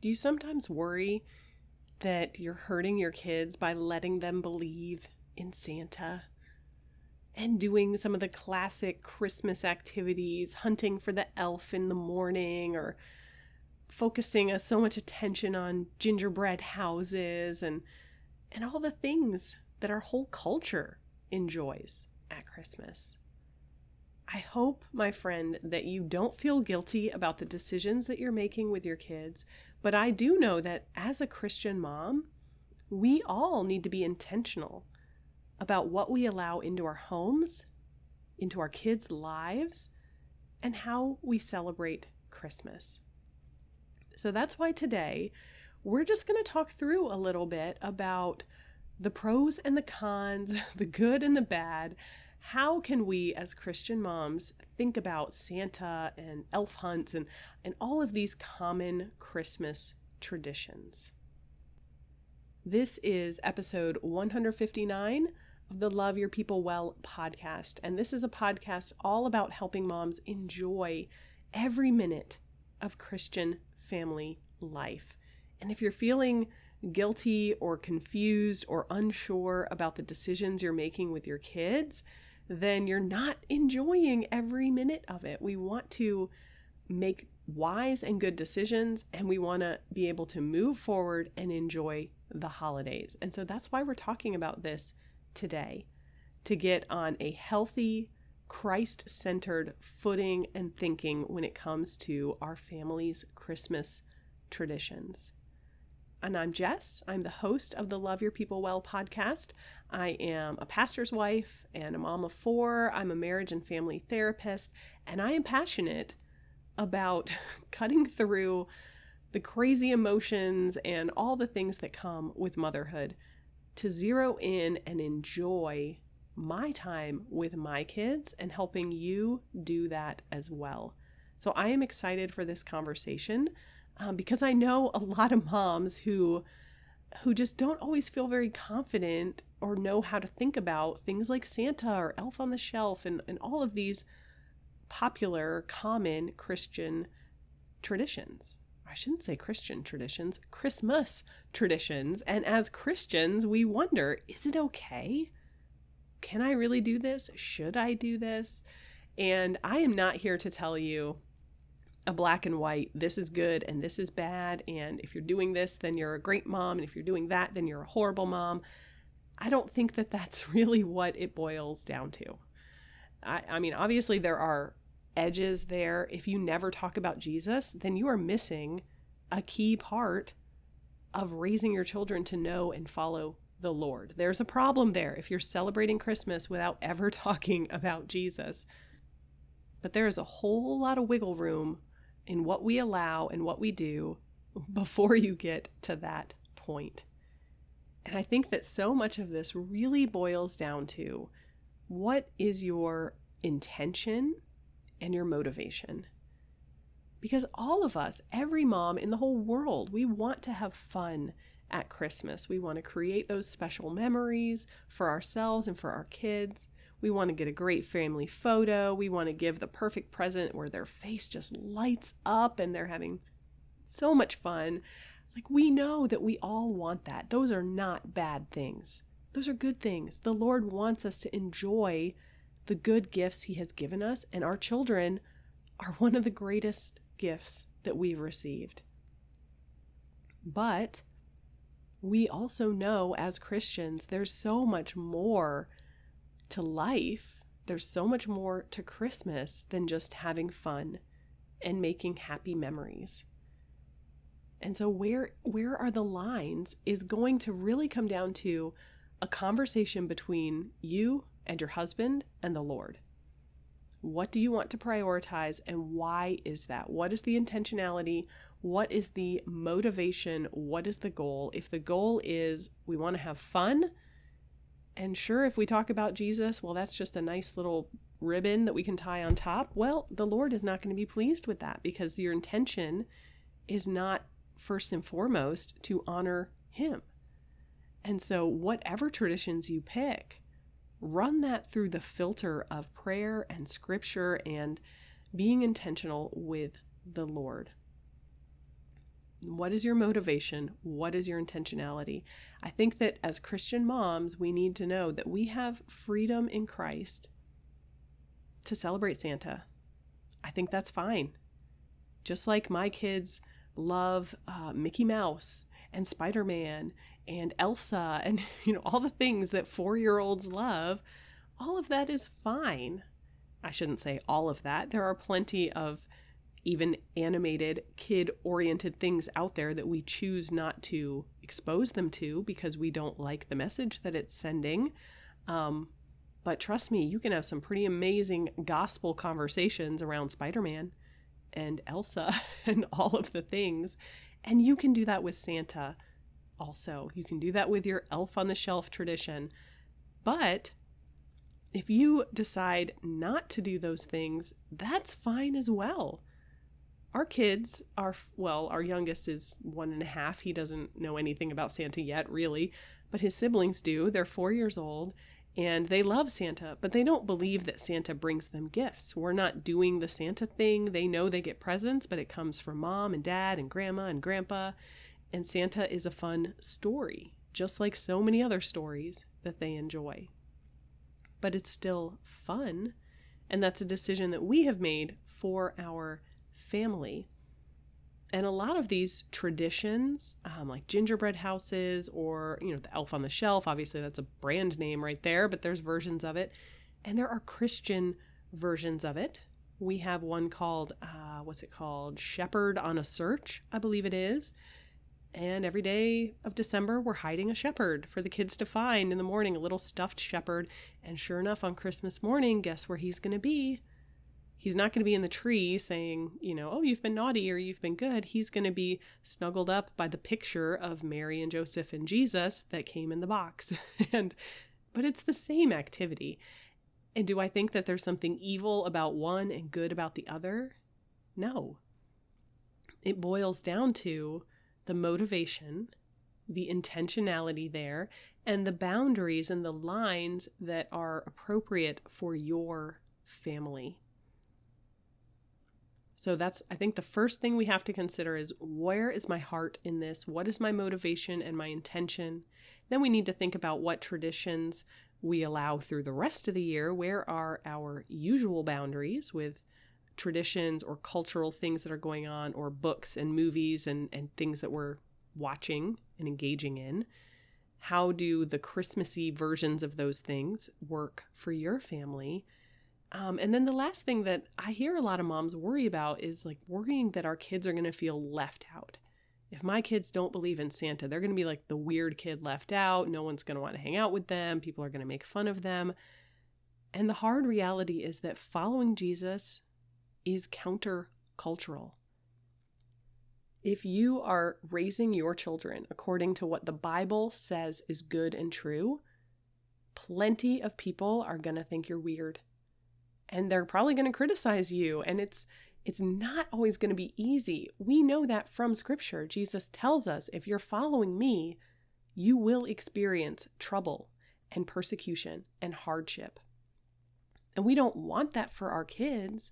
Do you sometimes worry that you're hurting your kids by letting them believe in Santa and doing some of the classic Christmas activities, hunting for the elf in the morning or focusing uh, so much attention on gingerbread houses and and all the things that our whole culture enjoys at Christmas. I hope, my friend, that you don't feel guilty about the decisions that you're making with your kids, but I do know that as a Christian mom, we all need to be intentional about what we allow into our homes, into our kids' lives, and how we celebrate Christmas. So that's why today we're just going to talk through a little bit about the pros and the cons, the good and the bad. How can we, as Christian moms, think about Santa and elf hunts and, and all of these common Christmas traditions? This is episode 159 of the Love Your People Well podcast. And this is a podcast all about helping moms enjoy every minute of Christian family life. And if you're feeling guilty or confused or unsure about the decisions you're making with your kids, then you're not enjoying every minute of it. We want to make wise and good decisions and we want to be able to move forward and enjoy the holidays. And so that's why we're talking about this today to get on a healthy, Christ centered footing and thinking when it comes to our family's Christmas traditions. And I'm Jess. I'm the host of the Love Your People Well podcast. I am a pastor's wife and a mom of four. I'm a marriage and family therapist, and I am passionate about cutting through the crazy emotions and all the things that come with motherhood to zero in and enjoy my time with my kids and helping you do that as well. So I am excited for this conversation um, because I know a lot of moms who who just don't always feel very confident or know how to think about things like Santa or Elf on the Shelf and, and all of these popular, common Christian traditions. I shouldn't say Christian traditions, Christmas traditions. And as Christians, we wonder is it okay? can I really do this? Should I do this? And I am not here to tell you a black and white, this is good and this is bad. And if you're doing this, then you're a great mom. And if you're doing that, then you're a horrible mom. I don't think that that's really what it boils down to. I, I mean, obviously, there are edges there. If you never talk about Jesus, then you are missing a key part of raising your children to know and follow the Lord. There's a problem there if you're celebrating Christmas without ever talking about Jesus. But there is a whole lot of wiggle room in what we allow and what we do before you get to that point. And I think that so much of this really boils down to what is your intention and your motivation? Because all of us, every mom in the whole world, we want to have fun at Christmas. We want to create those special memories for ourselves and for our kids. We want to get a great family photo. We want to give the perfect present where their face just lights up and they're having so much fun. Like, we know that we all want that. Those are not bad things, those are good things. The Lord wants us to enjoy the good gifts He has given us, and our children are one of the greatest gifts that we've received. But we also know as Christians there's so much more to life. There's so much more to Christmas than just having fun and making happy memories. And so where where are the lines is going to really come down to a conversation between you and your husband and the Lord. What do you want to prioritize and why is that? What is the intentionality? What is the motivation? What is the goal? If the goal is we want to have fun, and sure, if we talk about Jesus, well, that's just a nice little ribbon that we can tie on top. Well, the Lord is not going to be pleased with that because your intention is not first and foremost to honor Him. And so, whatever traditions you pick, run that through the filter of prayer and scripture and being intentional with the Lord. What is your motivation? What is your intentionality? I think that as Christian moms, we need to know that we have freedom in Christ to celebrate Santa. I think that's fine. Just like my kids love uh, Mickey Mouse and Spider Man and Elsa and you know all the things that four year olds love, all of that is fine. I shouldn't say all of that. There are plenty of even animated, kid oriented things out there that we choose not to expose them to because we don't like the message that it's sending. Um, but trust me, you can have some pretty amazing gospel conversations around Spider Man and Elsa and all of the things. And you can do that with Santa also. You can do that with your elf on the shelf tradition. But if you decide not to do those things, that's fine as well. Our kids are, well, our youngest is one and a half. He doesn't know anything about Santa yet, really, but his siblings do. They're four years old and they love Santa, but they don't believe that Santa brings them gifts. We're not doing the Santa thing. They know they get presents, but it comes from mom and dad and grandma and grandpa. And Santa is a fun story, just like so many other stories that they enjoy. But it's still fun, and that's a decision that we have made for our family. And a lot of these traditions, um, like gingerbread houses or, you know, the elf on the shelf, obviously that's a brand name right there, but there's versions of it. And there are Christian versions of it. We have one called, uh, what's it called? Shepherd on a Search, I believe it is. And every day of December, we're hiding a shepherd for the kids to find in the morning, a little stuffed shepherd. And sure enough, on Christmas morning, guess where he's going to be? He's not going to be in the tree saying, you know, oh, you've been naughty or you've been good. He's going to be snuggled up by the picture of Mary and Joseph and Jesus that came in the box. and but it's the same activity. And do I think that there's something evil about one and good about the other? No. It boils down to the motivation, the intentionality there, and the boundaries and the lines that are appropriate for your family. So that's, I think, the first thing we have to consider is where is my heart in this? What is my motivation and my intention? Then we need to think about what traditions we allow through the rest of the year. Where are our usual boundaries with traditions or cultural things that are going on, or books and movies and, and things that we're watching and engaging in? How do the Christmassy versions of those things work for your family? Um, and then the last thing that I hear a lot of moms worry about is like worrying that our kids are going to feel left out. If my kids don't believe in Santa, they're going to be like the weird kid left out. No one's going to want to hang out with them. People are going to make fun of them. And the hard reality is that following Jesus is countercultural. If you are raising your children according to what the Bible says is good and true, plenty of people are going to think you're weird and they're probably going to criticize you and it's it's not always going to be easy. We know that from scripture. Jesus tells us if you're following me, you will experience trouble and persecution and hardship. And we don't want that for our kids,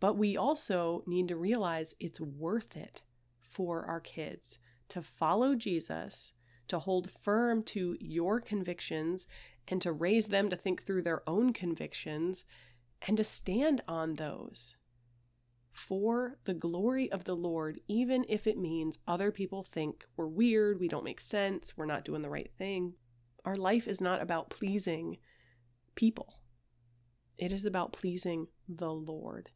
but we also need to realize it's worth it for our kids to follow Jesus, to hold firm to your convictions, and to raise them to think through their own convictions and to stand on those for the glory of the Lord, even if it means other people think we're weird, we don't make sense, we're not doing the right thing. Our life is not about pleasing people, it is about pleasing the Lord.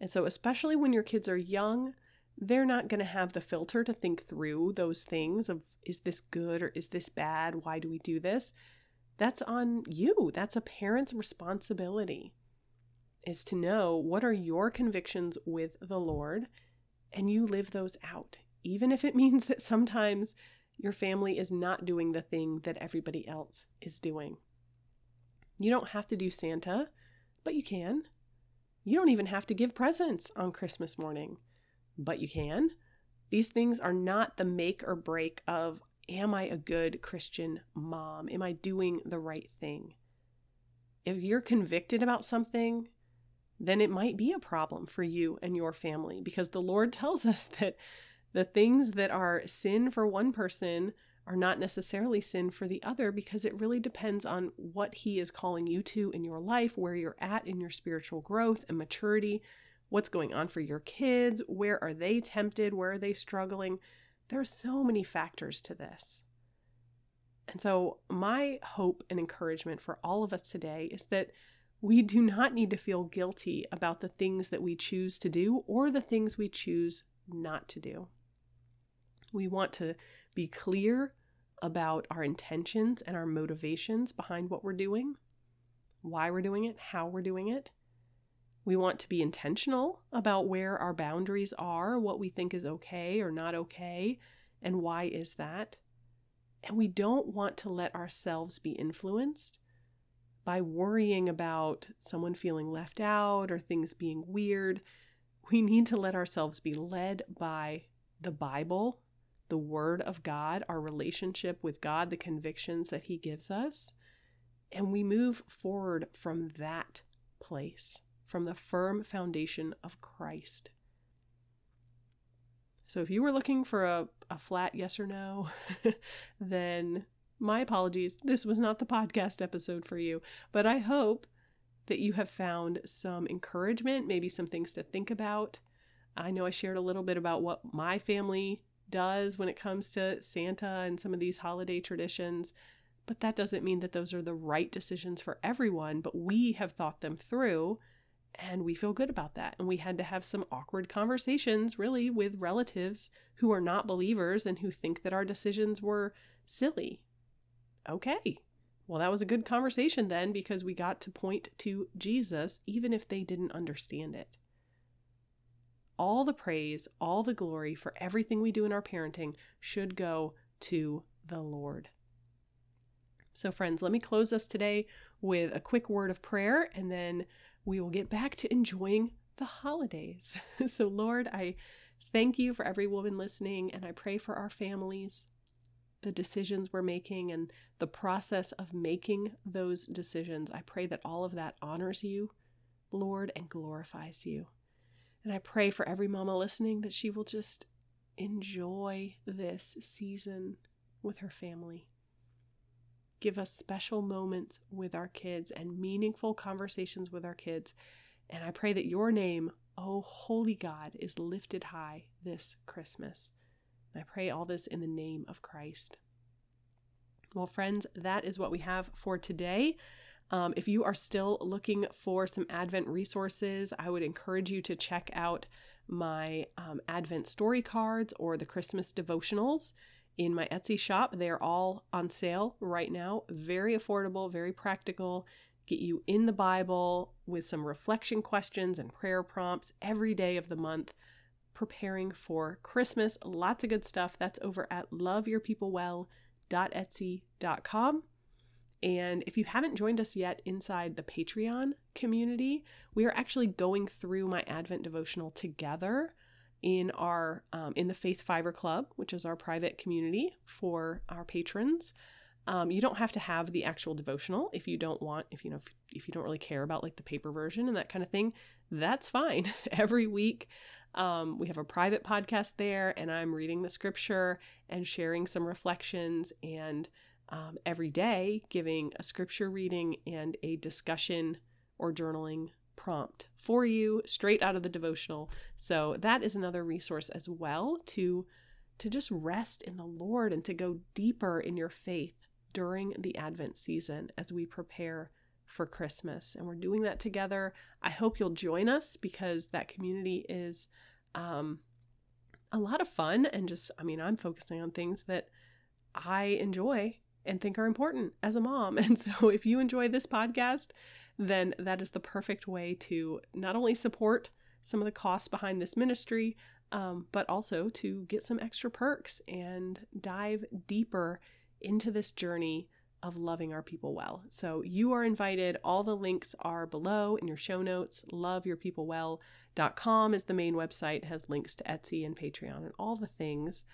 And so, especially when your kids are young, they're not going to have the filter to think through those things of is this good or is this bad? Why do we do this? That's on you. That's a parent's responsibility is to know what are your convictions with the Lord and you live those out, even if it means that sometimes your family is not doing the thing that everybody else is doing. You don't have to do Santa, but you can. You don't even have to give presents on Christmas morning, but you can. These things are not the make or break of am I a good Christian mom? Am I doing the right thing? If you're convicted about something then it might be a problem for you and your family because the Lord tells us that The things that are sin for one person are not necessarily sin for the other because it really depends on what He is calling you to in your life, where you're at in your spiritual growth and maturity, what's going on for your kids, where are they tempted, where are they struggling. There are so many factors to this. And so, my hope and encouragement for all of us today is that we do not need to feel guilty about the things that we choose to do or the things we choose not to do. We want to be clear about our intentions and our motivations behind what we're doing, why we're doing it, how we're doing it. We want to be intentional about where our boundaries are, what we think is okay or not okay, and why is that. And we don't want to let ourselves be influenced by worrying about someone feeling left out or things being weird. We need to let ourselves be led by the Bible, the Word of God, our relationship with God, the convictions that He gives us. And we move forward from that place, from the firm foundation of Christ. So if you were looking for a, a flat yes or no, then my apologies. This was not the podcast episode for you, but I hope that you have found some encouragement, maybe some things to think about. I know I shared a little bit about what my family does when it comes to Santa and some of these holiday traditions, but that doesn't mean that those are the right decisions for everyone, but we have thought them through and we feel good about that. And we had to have some awkward conversations, really, with relatives who are not believers and who think that our decisions were silly okay. Well, that was a good conversation then because we got to point to Jesus, even if they didn't understand it. All the praise, all the glory for everything we do in our parenting should go to the Lord. So, friends, let me close us today with a quick word of prayer and then we will get back to enjoying the holidays. so, Lord, I thank you for every woman listening and I pray for our families the decisions we're making and the process of making those decisions. I pray that all of that honors you, Lord, and glorifies you. And I pray for every mama listening that she will just enjoy this season with her family. Give us special moments with our kids and meaningful conversations with our kids. And I pray that your name, oh holy God, is lifted high this Christmas. I pray all this in the name of Christ. Well, friends, that is what we have for today. Um, if you are still looking for some Advent resources, I would encourage you to check out my um, Advent story cards or the Christmas devotionals in my Etsy shop. They are all on sale right now. Very affordable, very practical. Get you in the Bible with some reflection questions and prayer prompts every day of the month preparing for Christmas. Lots of good stuff. That's over at loveyourpeoplewell.etsy.com. And if you haven't joined us yet inside the Patreon community, we are actually going through my Advent devotional together in our um, in the Faith Fiver Club, which is our private community for our patrons. Um, you don't have to have the actual devotional if you don't want, if you know, if, if you don't really care about like the paper version and that kind of thing. That's fine. Every week, um, we have a private podcast there, and I'm reading the scripture and sharing some reflections, and um, every day giving a scripture reading and a discussion or journaling prompt for you straight out of the devotional. So that is another resource as well to to just rest in the Lord and to go deeper in your faith during the Advent season as we prepare for Christmas. And we're doing that together. I hope you'll join us because that community is um, a lot of fun. And just, I mean, I'm focusing on things that I enjoy and think are important as a mom. And so if you enjoy this podcast, then that is the perfect way to not only support some of the costs behind this ministry, um, but also to get some extra perks and dive deeper into this journey of loving our people well. So you are invited. All the links are below in your show notes. Loveyourpeoplewell.com is the main website, it has links to Etsy and Patreon and all the things.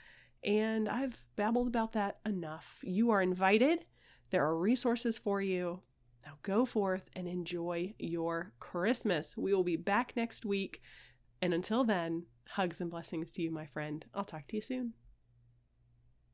And I've babbled about that enough. You are invited. There are resources for you. Now go forth and enjoy your Christmas. We will be back next week. And until then, Hugs and blessings to you, my friend. I'll talk to you soon.